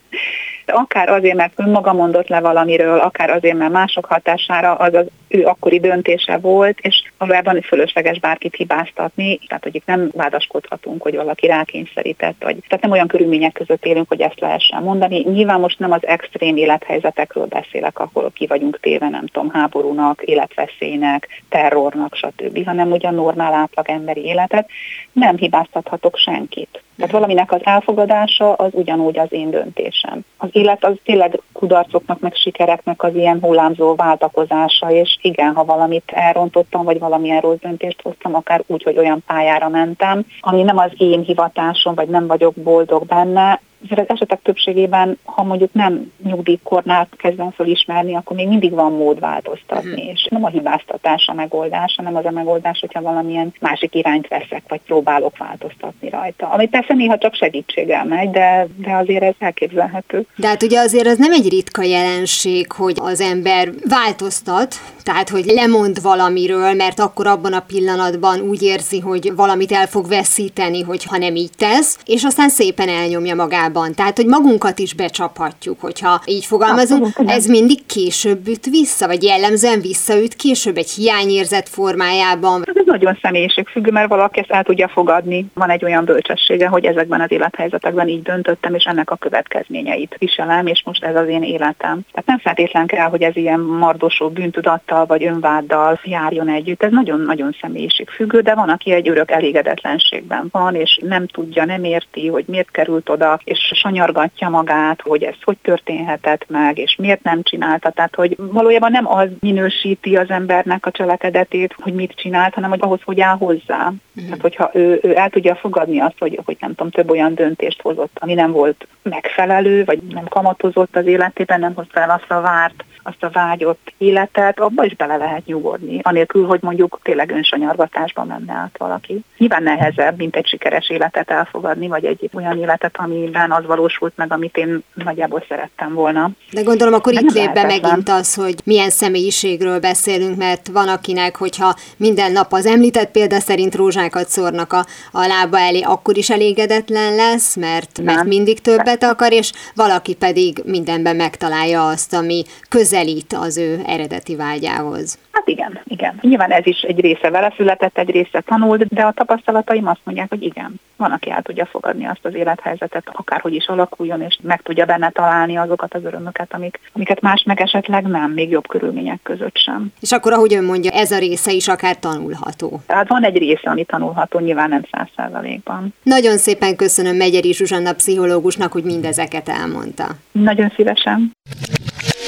akár azért, mert önmaga mondott le valamiről, akár azért, mert mások hatására, az az ő akkori döntése volt, és valójában fölösleges bárkit hibáztatni, tehát hogy itt nem vádaskodhatunk, hogy valaki rákényszerített, vagy tehát nem olyan körülmények között élünk, hogy ezt lehessen mondani. Nyilván most nem az extrém élethelyzetekről beszélek, ahol ki vagyunk téve, nem tudom, háborúnak, életveszélynek, terrornak, stb., hanem ugyan normál átlag emberi életet. Nem hibáztathatok senkit. Tehát valaminek az elfogadása az ugyanúgy az én döntésem. Az élet az tényleg kudarcoknak, meg sikereknek az ilyen hullámzó váltakozása, és igen, ha valamit elrontottam, vagy valamilyen rossz döntést hoztam, akár úgy, hogy olyan pályára mentem, ami nem az én hivatásom, vagy nem vagyok boldog benne, az esetek többségében, ha mondjuk nem nyugdíjkornál kezdem felismerni, akkor még mindig van mód változtatni, uh-huh. és nem a hibáztatás a megoldás, hanem az a megoldás, hogyha valamilyen másik irányt veszek, vagy próbálok változtatni rajta. Ami persze néha csak segítséggel megy, de, de azért ez elképzelhető. De hát ugye azért az nem egy ritka jelenség, hogy az ember változtat, tehát hogy lemond valamiről, mert akkor abban a pillanatban úgy érzi, hogy valamit el fog veszíteni, hogyha nem így tesz, és aztán szépen elnyomja magát magában. Tehát, hogy magunkat is becsaphatjuk, hogyha így fogalmazunk. Abszolút, ez mindig később üt vissza, vagy jellemzően visszaüt később egy hiányérzet formájában. Ez nagyon személyiségfüggő, mert valaki ezt el tudja fogadni. Van egy olyan bölcsessége, hogy ezekben az élethelyzetekben így döntöttem, és ennek a következményeit viselem, és most ez az én életem. Tehát nem feltétlen kell, hogy ez ilyen mardosó bűntudattal vagy önváddal járjon együtt. Ez nagyon-nagyon személyiségfüggő, de van, aki egy örök elégedetlenségben van, és nem tudja, nem érti, hogy miért került oda, és és sanyargatja magát, hogy ez hogy történhetett meg, és miért nem csinálta. Tehát, hogy valójában nem az minősíti az embernek a cselekedetét, hogy mit csinált, hanem hogy ahhoz, hogy áll hozzá. Mm. Tehát, hogyha ő, ő el tudja fogadni azt, hogy, hogy nem tudom, több olyan döntést hozott, ami nem volt megfelelő, vagy nem kamatozott az életében, nem hozta el azt a várt, azt a vágyott életet, abba is bele lehet nyugodni, anélkül, hogy mondjuk tényleg önsanyargatásba menne át valaki. Nyilván nehezebb, mint egy sikeres életet elfogadni, vagy egy olyan életet, amiben az valósult meg, amit én nagyjából szerettem volna. De gondolom, akkor De itt lép be megint az, hogy milyen személyiségről beszélünk, mert van akinek, hogyha minden nap az említett példa szerint rózsákat szórnak a, a lába elé, akkor is elégedetlen lesz, mert, mert mindig többet akar, és valaki pedig mindenben megtalálja azt, ami közel közelít az ő eredeti vágyához. Hát igen, igen. Nyilván ez is egy része vele született, egy része tanult, de a tapasztalataim azt mondják, hogy igen, van, aki el tudja fogadni azt az élethelyzetet, akárhogy is alakuljon, és meg tudja benne találni azokat az örömöket, amik, amiket más meg esetleg nem, még jobb körülmények között sem. És akkor, ahogy ön mondja, ez a része is akár tanulható. Tehát van egy része, ami tanulható, nyilván nem száz százalékban. Nagyon szépen köszönöm Megyeri Zsuzsanna pszichológusnak, hogy mindezeket elmondta. Nagyon szívesen.